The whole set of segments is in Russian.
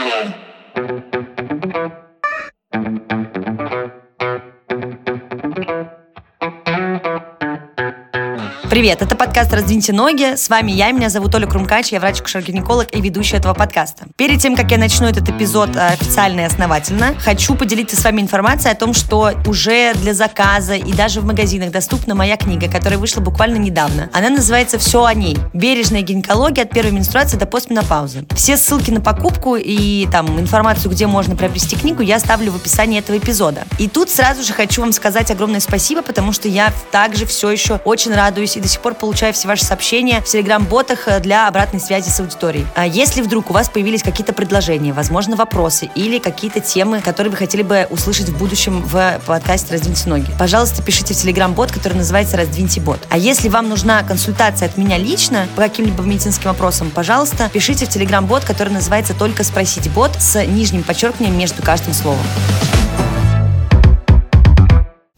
Island. Привет, это подкаст «Раздвиньте ноги». С вами я, меня зовут Оля Крумкач, я врач-акушер-гинеколог и ведущая этого подкаста. Перед тем, как я начну этот эпизод э, официально и основательно, хочу поделиться с вами информацией о том, что уже для заказа и даже в магазинах доступна моя книга, которая вышла буквально недавно. Она называется «Все о ней. Бережная гинекология от первой менструации до постменопаузы». Все ссылки на покупку и там информацию, где можно приобрести книгу, я оставлю в описании этого эпизода. И тут сразу же хочу вам сказать огромное спасибо, потому что я также все еще очень радуюсь и до сих пор получаю все ваши сообщения в телеграм-ботах э, для обратной связи с аудиторией. А если вдруг у вас появились какие-то предложения, возможно, вопросы или какие-то темы, которые вы хотели бы услышать в будущем в подкасте «Раздвиньте ноги», пожалуйста, пишите в телеграм-бот, который называется «Раздвиньте бот». А если вам нужна консультация от меня лично по каким-либо медицинским вопросам, пожалуйста, пишите в телеграм-бот, который называется «Только спросить бот» с нижним подчеркиванием между каждым словом.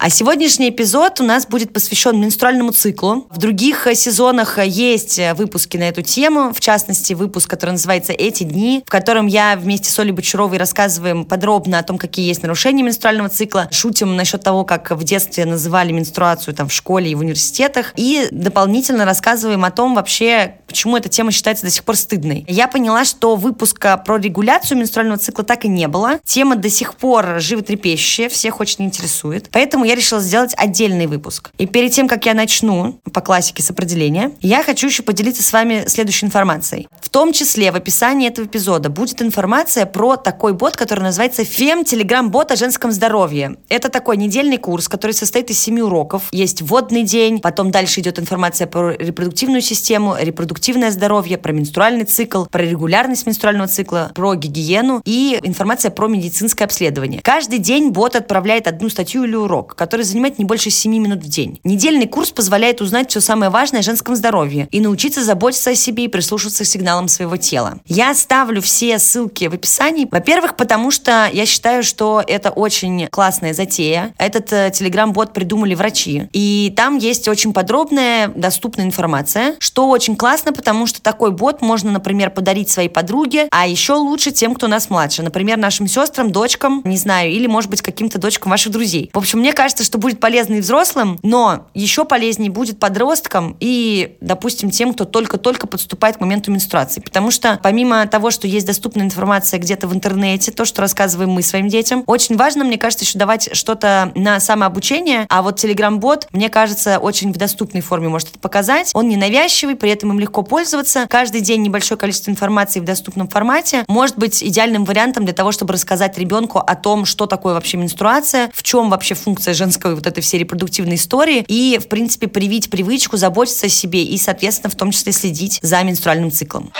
А сегодняшний эпизод у нас будет посвящен менструальному циклу. В других э, сезонах э, есть э, выпуски на эту тему, в частности, выпуск, который называется «Эти дни», в котором я вместе с Олей Бочаровой рассказываем подробно о том, какие есть нарушения менструального цикла, шутим насчет того, как в детстве называли менструацию там в школе и в университетах, и дополнительно рассказываем о том вообще, почему эта тема считается до сих пор стыдной. Я поняла, что выпуска про регуляцию менструального цикла так и не было. Тема до сих пор животрепещущая, всех очень интересует. Поэтому я я решила сделать отдельный выпуск. И перед тем, как я начну по классике с определения, я хочу еще поделиться с вами следующей информацией. В том числе в описании этого эпизода будет информация про такой бот, который называется Фем Телеграм Бот о женском здоровье. Это такой недельный курс, который состоит из семи уроков. Есть вводный день, потом дальше идет информация про репродуктивную систему, репродуктивное здоровье, про менструальный цикл, про регулярность менструального цикла, про гигиену и информация про медицинское обследование. Каждый день бот отправляет одну статью или урок, который занимает не больше 7 минут в день. Недельный курс позволяет узнать все самое важное о женском здоровье и научиться заботиться о себе и прислушиваться к сигналам своего тела. Я оставлю все ссылки в описании. Во-первых, потому что я считаю, что это очень классная затея. Этот э, телеграм-бот придумали врачи. И там есть очень подробная, доступная информация, что очень классно, потому что такой бот можно, например, подарить своей подруге, а еще лучше тем, кто нас младше. Например, нашим сестрам, дочкам, не знаю, или, может быть, каким-то дочкам ваших друзей. В общем, мне кажется, кажется, что будет полезно и взрослым, но еще полезнее будет подросткам и, допустим, тем, кто только-только подступает к моменту менструации. Потому что помимо того, что есть доступная информация где-то в интернете, то, что рассказываем мы своим детям, очень важно, мне кажется, еще давать что-то на самообучение, а вот Telegram-бот, мне кажется, очень в доступной форме может это показать. Он ненавязчивый, при этом им легко пользоваться. Каждый день небольшое количество информации в доступном формате может быть идеальным вариантом для того, чтобы рассказать ребенку о том, что такое вообще менструация, в чем вообще функция женской вот этой всей репродуктивной истории и, в принципе, привить привычку заботиться о себе и, соответственно, в том числе следить за менструальным циклом.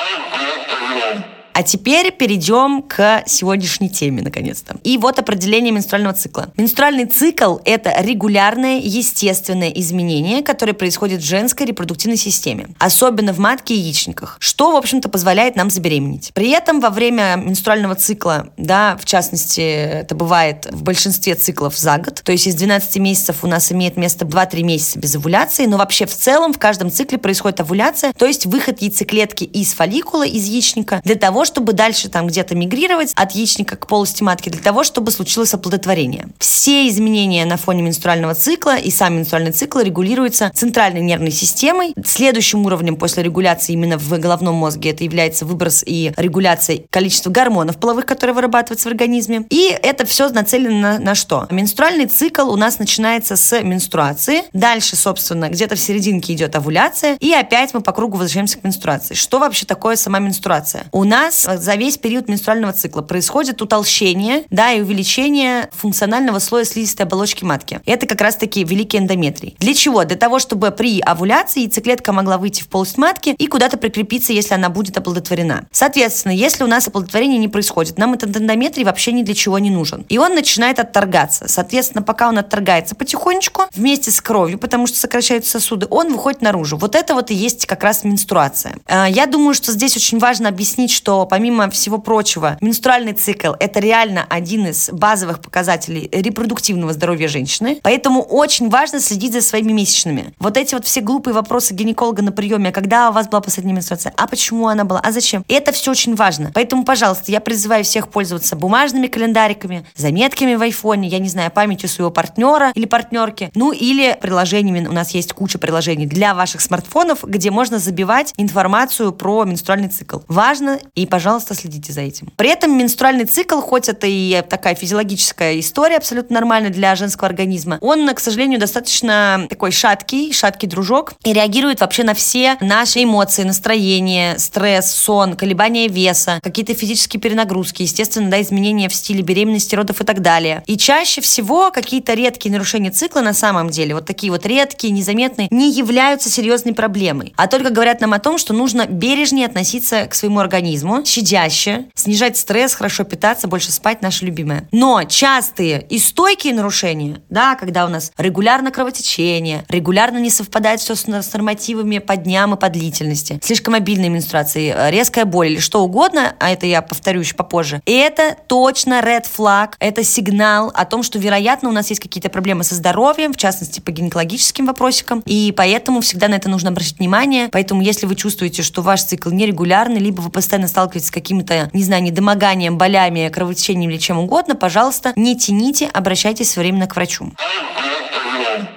А теперь перейдем к сегодняшней теме, наконец-то. И вот определение менструального цикла. Менструальный цикл – это регулярное, естественное изменение, которое происходит в женской репродуктивной системе, особенно в матке и яичниках, что, в общем-то, позволяет нам забеременеть. При этом во время менструального цикла, да, в частности, это бывает в большинстве циклов за год, то есть из 12 месяцев у нас имеет место 2-3 месяца без овуляции, но вообще в целом в каждом цикле происходит овуляция, то есть выход яйцеклетки из фолликула, из яичника, для того, чтобы дальше там где-то мигрировать от яичника к полости матки, для того, чтобы случилось оплодотворение. Все изменения на фоне менструального цикла и сам менструальный цикл регулируются центральной нервной системой. Следующим уровнем после регуляции именно в головном мозге это является выброс и регуляция количества гормонов половых, которые вырабатываются в организме. И это все нацелено на, на что? Менструальный цикл у нас начинается с менструации. Дальше, собственно, где-то в серединке идет овуляция. И опять мы по кругу возвращаемся к менструации. Что вообще такое сама менструация? У нас нас э, за весь период менструального цикла происходит утолщение, да, и увеличение функционального слоя слизистой оболочки матки. Это как раз-таки великий эндометрий. Для чего? Для того, чтобы при овуляции яйцеклетка могла выйти в полость матки и куда-то прикрепиться, если она будет оплодотворена. Соответственно, если у нас оплодотворение не происходит, нам этот эндометрий вообще ни для чего не нужен. И он начинает отторгаться. Соответственно, пока он отторгается потихонечку, вместе с кровью, потому что сокращаются сосуды, он выходит наружу. Вот это вот и есть как раз менструация. Э, я думаю, что здесь очень важно объяснить, что помимо всего прочего, менструальный цикл – это реально один из базовых показателей репродуктивного здоровья женщины. Поэтому очень важно следить за своими месячными. Вот эти вот все глупые вопросы гинеколога на приеме, когда у вас была последняя менструация, а почему она была, а зачем? Это все очень важно. Поэтому, пожалуйста, я призываю всех пользоваться бумажными календариками, заметками в айфоне, я не знаю, памятью своего партнера или партнерки, ну или приложениями. У нас есть куча приложений для ваших смартфонов, где можно забивать информацию про менструальный цикл. Важно, и, пожалуйста, следите за этим. При этом менструальный цикл, хоть это и такая физиологическая история, абсолютно нормальная для женского организма, он, к сожалению, достаточно такой шаткий, шаткий дружок и реагирует вообще на все наши эмоции, настроение, стресс, сон, колебания веса, какие-то физические перенагрузки, естественно, да, изменения в стиле беременности, родов и так далее. И чаще всего какие-то редкие нарушения цикла на самом деле, вот такие вот редкие, незаметные, не являются серьезной проблемой, а только говорят нам о том, что нужно бережнее относиться к своему организму, щадяще, снижать стресс, хорошо питаться, больше спать, наше любимое. Но частые и стойкие нарушения, да, когда у нас регулярно кровотечение, регулярно не совпадает все с, с нормативами по дням и по длительности, слишком обильные менструации, резкая боль или что угодно, а это я повторю еще попозже, это точно red flag, это сигнал о том, что, вероятно, у нас есть какие-то проблемы со здоровьем, в частности, по гинекологическим вопросикам, и поэтому всегда на это нужно обращать внимание. Поэтому, если вы чувствуете, что ваш цикл нерегулярный, либо вы постоянно сталкиваетесь с какими-то, не знаю, недомоганием, болями, кровотечением или чем угодно, пожалуйста, не тяните, обращайтесь своевременно к врачу.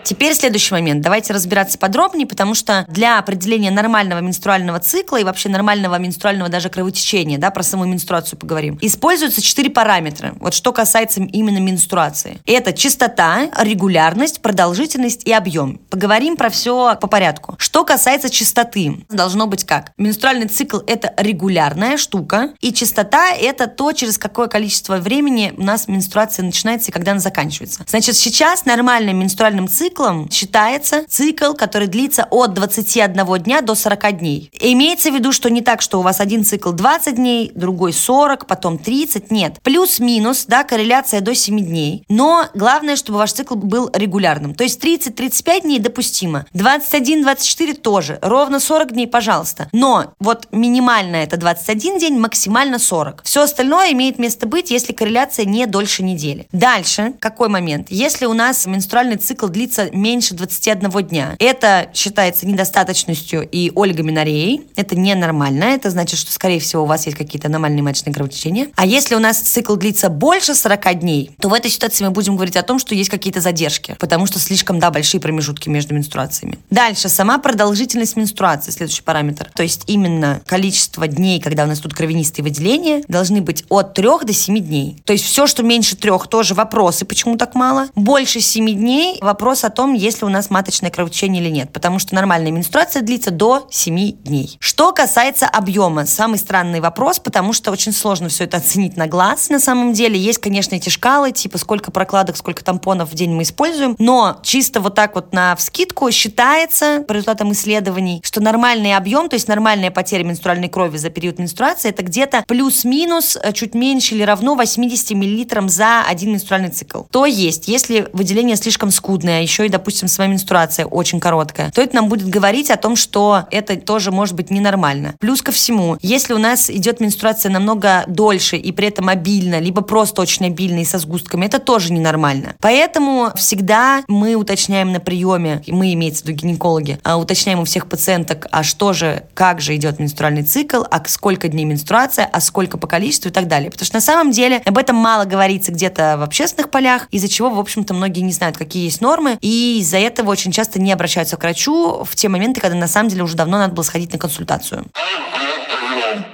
Теперь следующий момент. Давайте разбираться подробнее, потому что для определения нормального менструального цикла и вообще нормального менструального даже кровотечения, да, про саму менструацию поговорим, используются четыре параметра. Вот что касается именно менструации. Это частота, регулярность, продолжительность и объем. Поговорим про все по порядку. Что касается частоты, должно быть как? Менструальный цикл – это регулярная штука, и частота – это то, через какое количество времени у нас менструация начинается и когда она заканчивается. Значит, сейчас нормальным менструальным циклом считается цикл, который длится от 21 дня до 40 дней. Имеется в виду, что не так, что у вас один цикл 20 дней, другой 40, потом 30. Нет. Плюс-минус, да, корреляция до 7 дней. Но главное, чтобы ваш цикл был регулярным. То есть 30-35 дней допустимо. 21-24 тоже. Ровно 40 дней, пожалуйста. Но вот минимально это 21 день, максимально 40. Все остальное имеет место быть, если корреляция не дольше недели. Дальше, какой момент? Если у нас менструальный цикл длится меньше 21 дня, это считается недостаточностью и олигоменореей. Это ненормально. Это значит, что, скорее всего, у вас есть какие-то аномальные маточные кровотечения. А если у нас цикл длится больше 40 дней, то в этой ситуации мы будем говорить о том, что есть какие-то задержки, потому что слишком, да, большие промежутки между менструациями. Дальше, сама продолжительность менструации, следующий параметр. То есть именно количество дней, когда у нас тут кровянистые выделения, должны быть от 3 до 7 дней. То есть все, что меньше 3, тоже вопросы, почему так мало. Больше 7 дней вопрос о том, есть ли у нас маточное кровотечение или нет, потому что нормальная менструация длится до 7 дней. Что касается объема, самый странный вопрос, потому что очень сложно все это оценить на глаз. На самом деле есть, конечно, эти шкалы, типа сколько прокладок, сколько тампонов в день мы используем, но чисто вот так вот на вскидку считается по результатам исследований, что нормальный объем, то есть нормальная потеря менструальной крови за период менструации, это где-то плюс-минус э, чуть меньше или равно 80 мл за один менструальный цикл. То есть, если выделение слишком скудное, еще и, допустим, своя менструация очень короткая, то это нам будет говорить о том, что это тоже может быть ненормально. Плюс ко всему, если у нас идет менструация намного дольше и при этом обильно, либо просто очень обильно и со сгустками, это тоже ненормально. Поэтому всегда мы уточняем на приеме, мы имеется в виду гинекологи, а уточняем у всех пациенток, а что же, как же идет менструальный цикл, а сколько дней менструация, а сколько по количеству и так далее. Потому что на самом деле об этом мало говорится где-то в общественных полях, из-за чего, в общем-то, многие не знают, какие есть нормы, и из-за этого очень часто не обращаются к врачу в те моменты, когда на самом деле уже давно надо было сходить на консультацию.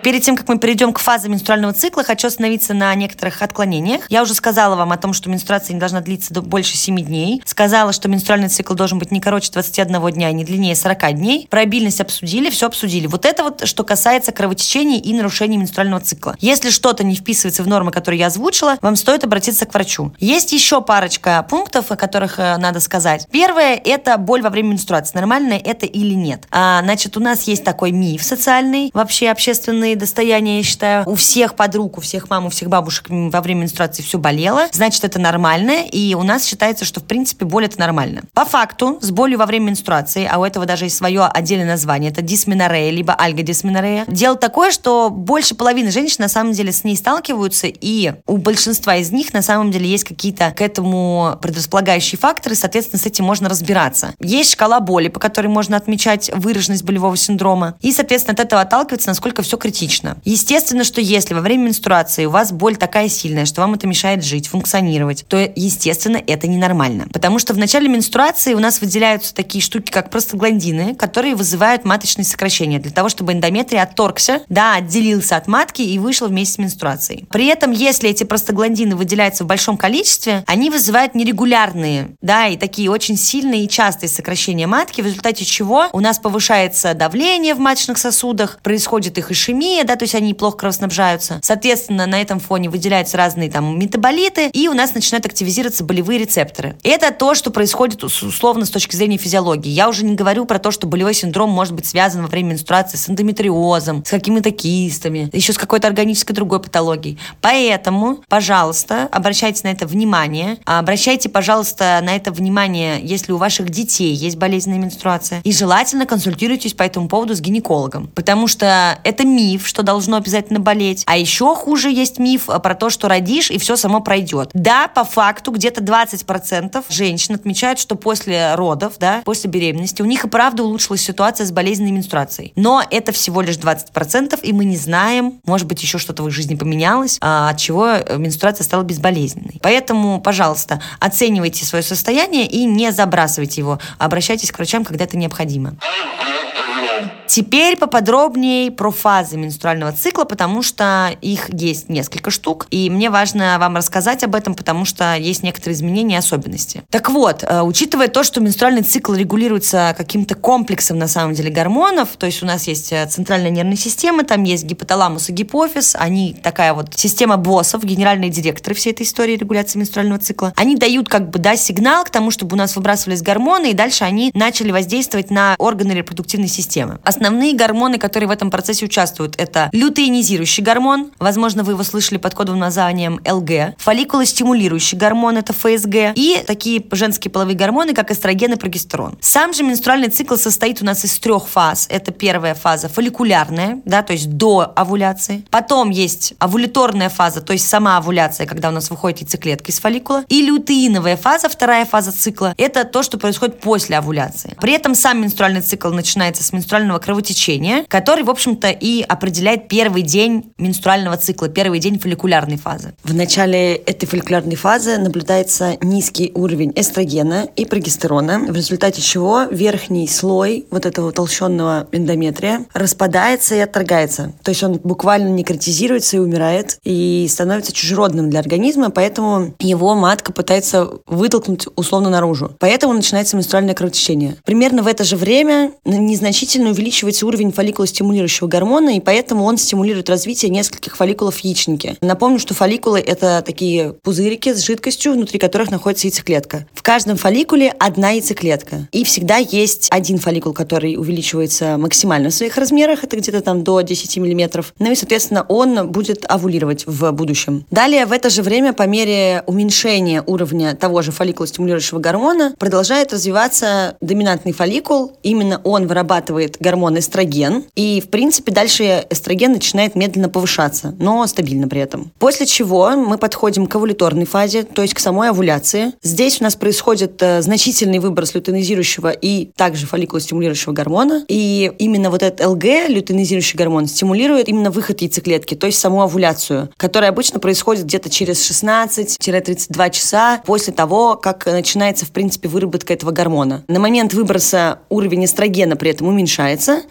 Перед тем, как мы перейдем к фазе менструального цикла, хочу остановиться на некоторых отклонениях. Я уже сказала вам о том, что менструация не должна длиться больше 7 дней. Сказала, что менструальный цикл должен быть не короче 21 дня и не длиннее 40 дней. Про обильность обсудили, все обсудили. Вот это вот, что касается кровотечений и нарушений менструального цикла. Если что-то не вписывается в нормы, которые я озвучила, вам стоит обратиться к врачу. Есть еще парочка пунктов, о которых э, надо сказать. Первое – это боль во время менструации. Нормальная это или нет? А, значит, у нас есть такой миф социальный, вообще общественный, общественное достояние, я считаю. У всех подруг, у всех мам, у всех бабушек во время менструации все болело. Значит, это нормально. И у нас считается, что, в принципе, боль это нормально. По факту, с болью во время менструации, а у этого даже есть свое отдельное название, это дисменорея, либо альгодисменорея. Дело такое, что больше половины женщин на самом деле с ней сталкиваются, и у большинства из них на самом деле есть какие-то к этому предрасполагающие факторы, соответственно, с этим можно разбираться. Есть шкала боли, по которой можно отмечать выраженность болевого синдрома, и, соответственно, от этого отталкиваться, насколько все критично. Естественно, что если во время менструации у вас боль такая сильная, что вам это мешает жить, функционировать, то, естественно, это ненормально. Потому что в начале менструации у нас выделяются такие штуки, как простагландины, которые вызывают маточные сокращения для того, чтобы эндометрий отторгся, да, отделился от матки и вышел вместе с менструацией. При этом, если эти простагландины выделяются в большом количестве, они вызывают нерегулярные, да, и такие очень сильные и частые сокращения матки, в результате чего у нас повышается давление в маточных сосудах, происходит их ишемия, да, то есть они плохо кровоснабжаются. Соответственно, на этом фоне выделяются разные там метаболиты, и у нас начинают активизироваться болевые рецепторы. Это то, что происходит условно с точки зрения физиологии. Я уже не говорю про то, что болевой синдром может быть связан во время менструации с эндометриозом, с какими-то кистами, еще с какой-то органической другой патологией. Поэтому, пожалуйста, обращайте на это внимание. Обращайте, пожалуйста, на это внимание, если у ваших детей есть болезненная менструация. И желательно консультируйтесь по этому поводу с гинекологом. Потому что это миф, что должно обязательно болеть. А еще хуже есть миф про то, что родишь и все само пройдет. Да, по факту где-то 20% женщин отмечают, что после родов, да, после беременности у них и правда улучшилась ситуация с болезненной менструацией. Но это всего лишь 20%, и мы не знаем, может быть, еще что-то в их жизни поменялось, а, от чего э, менструация стала безболезненной. Поэтому, пожалуйста, оценивайте свое состояние и не забрасывайте его. Обращайтесь к врачам, когда это необходимо. Теперь поподробнее про фазы менструального цикла, потому что их есть несколько штук, и мне важно вам рассказать об этом, потому что есть некоторые изменения и особенности. Так вот, э, учитывая то, что менструальный цикл регулируется каким-то комплексом, на самом деле, гормонов, то есть у нас есть э, центральная нервная система, там есть гипоталамус и гипофиз, они такая вот система боссов, генеральные директоры всей этой истории регуляции менструального цикла, они дают как бы, да, сигнал к тому, чтобы у нас выбрасывались гормоны, и дальше они начали воздействовать на органы репродуктивной системы. Основные гормоны, которые в этом процессе участвуют, это лютеинизирующий гормон, возможно, вы его слышали под кодовым названием ЛГ, фолликулостимулирующий гормон, это ФСГ, и такие женские половые гормоны, как эстроген и прогестерон. Сам же менструальный цикл состоит у нас из трех фаз. Это первая фаза фолликулярная, да, то есть до овуляции. Потом есть овуляторная фаза, то есть сама овуляция, когда у нас выходит яйцеклетка из фолликула. И лютеиновая фаза, вторая фаза цикла, это то, что происходит после овуляции. При этом сам менструальный цикл начинается с менструального кровотечения, который, в общем-то, и определяет первый день менструального цикла, первый день фолликулярной фазы. В начале этой фолликулярной фазы наблюдается низкий уровень эстрогена и прогестерона, в результате чего верхний слой вот этого толщенного эндометрия распадается и отторгается. То есть он буквально некротизируется и умирает, и становится чужеродным для организма, поэтому его матка пытается вытолкнуть условно наружу. Поэтому начинается менструальное кровотечение. Примерно в это же время незначительно увеличивается увеличивается уровень фолликулостимулирующего гормона, и поэтому он стимулирует развитие нескольких фолликулов яичники. Напомню, что фолликулы – это такие пузырики с жидкостью, внутри которых находится яйцеклетка. В каждом фолликуле одна яйцеклетка. И всегда есть один фолликул, который увеличивается максимально в своих размерах, это где-то там до 10 миллиметров. Ну и, соответственно, он будет овулировать в будущем. Далее, в это же время, по мере уменьшения уровня того же фолликулостимулирующего гормона, продолжает развиваться доминантный фолликул. Именно он вырабатывает гормон гормон эстроген, и, в принципе, дальше эстроген начинает медленно повышаться, но стабильно при этом. После чего мы подходим к овуляторной фазе, то есть к самой овуляции. Здесь у нас происходит э, значительный выброс лютeinизирующего и также фолликулостимулирующего гормона, и именно вот этот ЛГ, лютeinизирующий гормон, стимулирует именно выход яйцеклетки, то есть саму овуляцию, которая обычно происходит где-то через 16-32 часа после того, как начинается, в принципе, выработка этого гормона. На момент выброса уровень эстрогена при этом уменьшается,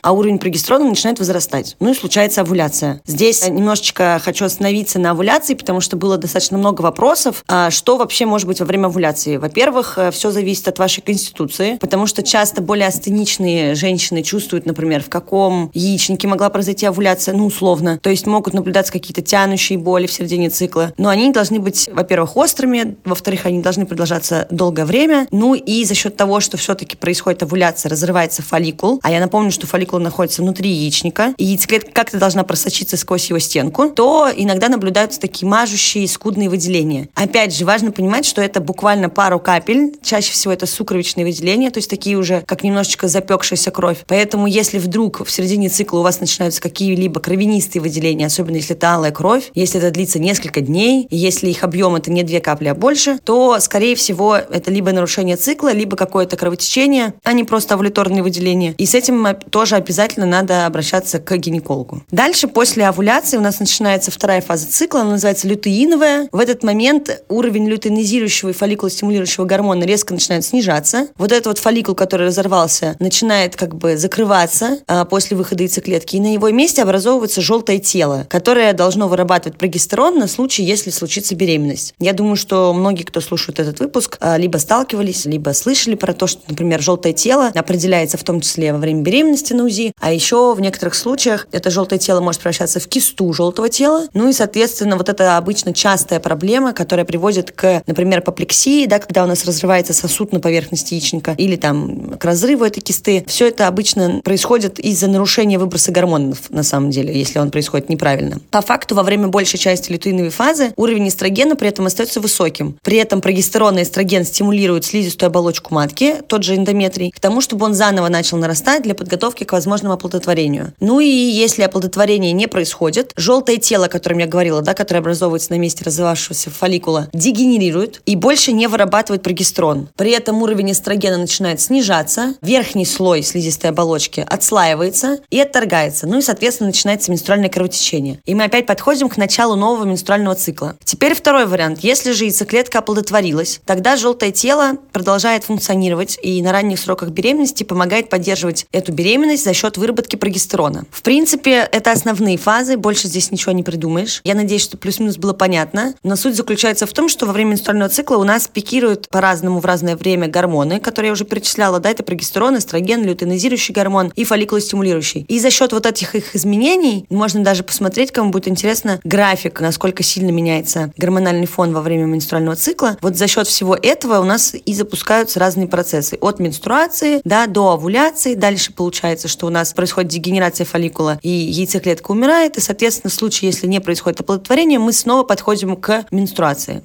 а уровень прогестерона начинает возрастать. Ну и случается овуляция. Здесь немножечко хочу остановиться на овуляции, потому что было достаточно много вопросов, а что вообще может быть во время овуляции. Во-первых, э, все зависит от вашей конституции, потому что часто более астеничные женщины чувствуют, например, в каком яичнике могла произойти овуляция, ну, условно. То есть могут наблюдаться какие-то тянущие боли в середине цикла. Но они должны быть, во-первых, острыми, во-вторых, они должны продолжаться долгое время. Ну и за счет того, что все-таки происходит овуляция, разрывается фолликул. А я напомню, что фолликула находится внутри яичника, и яйцеклетка как-то должна просочиться сквозь его стенку, то иногда наблюдаются такие мажущие скудные выделения. Опять же, важно понимать, что это буквально пару капель, чаще всего это сукровичные выделения, то есть такие уже как немножечко запекшаяся кровь. Поэтому если вдруг в середине цикла у вас начинаются какие-либо кровянистые выделения, особенно если это алая кровь, если это длится несколько дней, и если их объем это не две капли, а больше, то, скорее всего, это либо нарушение цикла, либо какое-то кровотечение, а не просто овуляторные выделения. И с этим тоже обязательно надо обращаться к гинекологу. Дальше, после овуляции, у нас начинается вторая фаза цикла, она называется лютеиновая. В этот момент уровень лютеинизирующего и фолликулостимулирующего гормона резко начинает снижаться. Вот этот вот фолликул, который разорвался, начинает как бы закрываться а, после выхода яйцеклетки, и на его месте образовывается желтое тело, которое должно вырабатывать прогестерон на случай, если случится беременность. Я думаю, что многие, кто слушает этот выпуск, а, либо сталкивались, либо слышали про то, что, например, желтое тело определяется в том числе во время беременности на УЗИ, а еще в некоторых случаях это желтое тело может превращаться в кисту желтого тела, ну и, соответственно, вот это обычно частая проблема, которая приводит к, например, апоплексии, да, когда у нас разрывается сосуд на поверхности яичника, или там к разрыву этой кисты. Все это обычно происходит из-за нарушения выброса гормонов, на самом деле, если он происходит неправильно. По факту, во время большей части лютеиновой фазы уровень эстрогена при этом остается высоким. При этом прогестерон и эстроген стимулируют слизистую оболочку матки, тот же эндометрий, к тому, чтобы он заново начал нарастать для подготовки к возможному оплодотворению. Ну и если оплодотворение не происходит, желтое тело, о котором я говорила, да, которое образовывается на месте развивавшегося фолликула, дегенерирует и больше не вырабатывает прогестерон. При этом уровень эстрогена начинает снижаться, верхний слой слизистой оболочки отслаивается и отторгается. Ну и, соответственно, начинается менструальное кровотечение. И мы опять подходим к началу нового менструального цикла. Теперь второй вариант. Если же яйцеклетка оплодотворилась, тогда желтое тело продолжает функционировать и на ранних сроках беременности помогает поддерживать эту беременность за счет выработки прогестерона. В принципе, это основные фазы, больше здесь ничего не придумаешь. Я надеюсь, что плюс-минус было понятно. Но суть заключается в том, что во время менструального цикла у нас пикируют по-разному в разное время гормоны, которые я уже перечисляла, да, это прогестерон, эстроген, лютeinизирующий гормон и фолликулостимулирующий. И за счет вот этих их изменений можно даже посмотреть, кому будет интересно, график, насколько сильно меняется гормональный фон во время менструального цикла. Вот за счет всего этого у нас и запускаются разные процессы. От менструации да, до овуляции. Дальше получается, что у нас происходит дегенерация фолликула и яйцеклетка умирает. И, соответственно, в случае, если не происходит оплодотворение, мы снова подходим к менструации.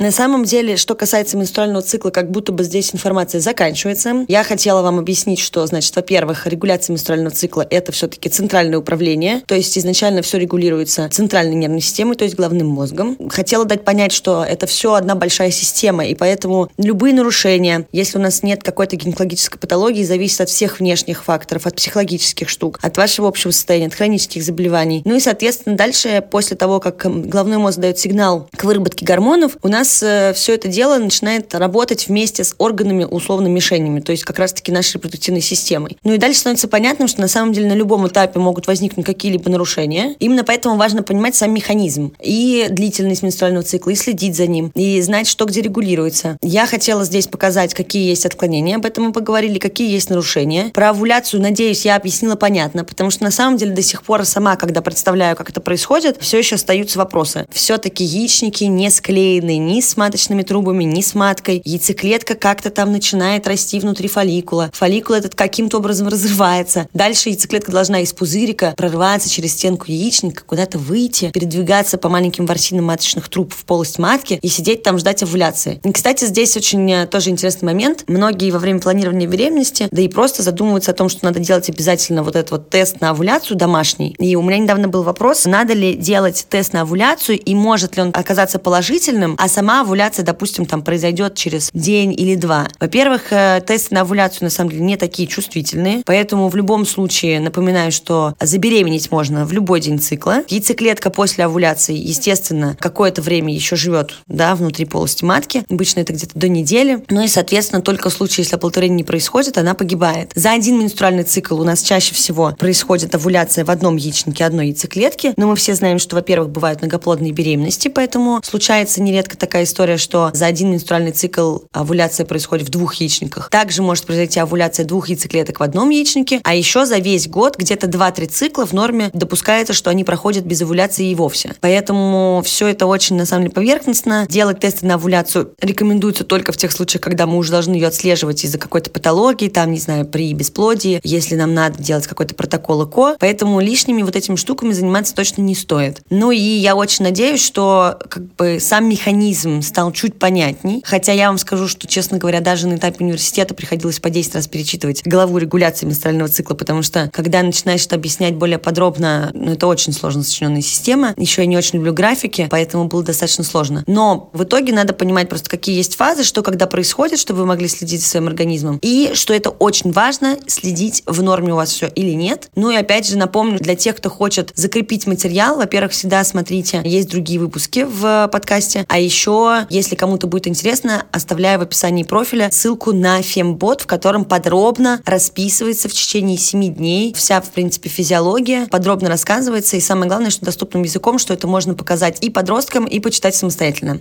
На самом деле, что касается менструального цикла, как будто бы здесь информация заканчивается. Я хотела вам объяснить, что, значит, во-первых, регуляция менструального цикла – это все-таки центральное управление, то есть изначально все регулируется центральной нервной системой, то есть головным мозгом. Хотела дать понять, что это все одна большая система, и поэтому любые нарушения, если у нас нет какой-то гинекологической патологии, зависят от всех внешних факторов, от психологических штук, от вашего общего состояния, от хронических заболеваний. Ну и, соответственно, дальше, после того, как головной мозг дает сигнал к выработке гормонов, у нас нас э, все это дело начинает работать вместе с органами, условно, мишенями, то есть как раз-таки нашей репродуктивной системой. Ну и дальше становится понятным, что на самом деле на любом этапе могут возникнуть какие-либо нарушения. Именно поэтому важно понимать сам механизм и длительность менструального цикла, и следить за ним, и знать, что где регулируется. Я хотела здесь показать, какие есть отклонения, об этом мы поговорили, какие есть нарушения. Про овуляцию, надеюсь, я объяснила понятно, потому что на самом деле до сих пор сама, когда представляю, как это происходит, все еще остаются вопросы. Все-таки яичники не склеены ни с маточными трубами, ни с маткой. Яйцеклетка как-то там начинает расти внутри фолликула. Фолликул этот каким-то образом разрывается. Дальше яйцеклетка должна из пузырика прорваться через стенку яичника, куда-то выйти, передвигаться по маленьким ворсинам маточных труб в полость матки и сидеть там ждать овуляции. И, кстати, здесь очень э, тоже интересный момент. Многие во время планирования беременности, да и просто задумываются о том, что надо делать обязательно вот этот вот тест на овуляцию домашний. И у меня недавно был вопрос, надо ли делать тест на овуляцию и может ли он оказаться положительным, а сама сама овуляция, допустим, там произойдет через день или два. Во-первых, э, тесты на овуляцию на самом деле не такие чувствительные, поэтому в любом случае напоминаю, что забеременеть можно в любой день цикла. Яйцеклетка после овуляции, естественно, какое-то время еще живет да, внутри полости матки. Обычно это где-то до недели. Ну и, соответственно, только в случае, если оплодотворение не происходит, она погибает. За один менструальный цикл у нас чаще всего происходит овуляция в одном яичнике одной яйцеклетки. Но мы все знаем, что, во-первых, бывают многоплодные беременности, поэтому случается нередко так такая история, что за один менструальный цикл овуляция происходит в двух яичниках. Также может произойти овуляция двух яйцеклеток в одном яичнике, а еще за весь год где-то 2-3 цикла в норме допускается, что они проходят без овуляции и вовсе. Поэтому все это очень, на самом деле, поверхностно. Делать тесты на овуляцию рекомендуется только в тех случаях, когда мы уже должны ее отслеживать из-за какой-то патологии, там, не знаю, при бесплодии, если нам надо делать какой-то протокол ЭКО. Поэтому лишними вот этими штуками заниматься точно не стоит. Ну и я очень надеюсь, что как бы сам механизм стал чуть понятней. Хотя я вам скажу, что, честно говоря, даже на этапе университета приходилось по 10 раз перечитывать главу регуляции менструального цикла, потому что, когда начинаешь это объяснять более подробно, ну, это очень сложно сочиненная система. Еще я не очень люблю графики, поэтому было достаточно сложно. Но в итоге надо понимать просто, какие есть фазы, что когда происходит, чтобы вы могли следить за своим организмом. И что это очень важно, следить, в норме у вас все или нет. Ну и опять же напомню, для тех, кто хочет закрепить материал, во-первых, всегда смотрите, есть другие выпуски в подкасте. А еще, если кому-то будет интересно, оставляю в описании профиля ссылку на фембот, в котором подробно расписывается в течение 7 дней вся, в принципе, физиология, подробно рассказывается, и самое главное, что доступным языком, что это можно показать и подросткам, и почитать самостоятельно.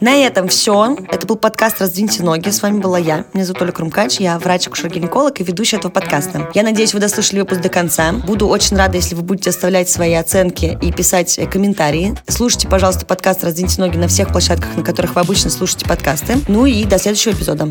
На этом все. Это был подкаст «Раздвиньте ноги». С вами была я. Меня зовут Оля Крумкач. Я врач-акушер-гинеколог и ведущая этого подкаста. Я надеюсь, вы дослушали выпуск до конца. Буду очень рада, если вы будете оставлять свои оценки и писать комментарии. Слушайте, пожалуйста, подкаст «Раздвиньте ноги» на всех площадках, на которых вы обычно слушаете подкасты. Ну и до следующего эпизода.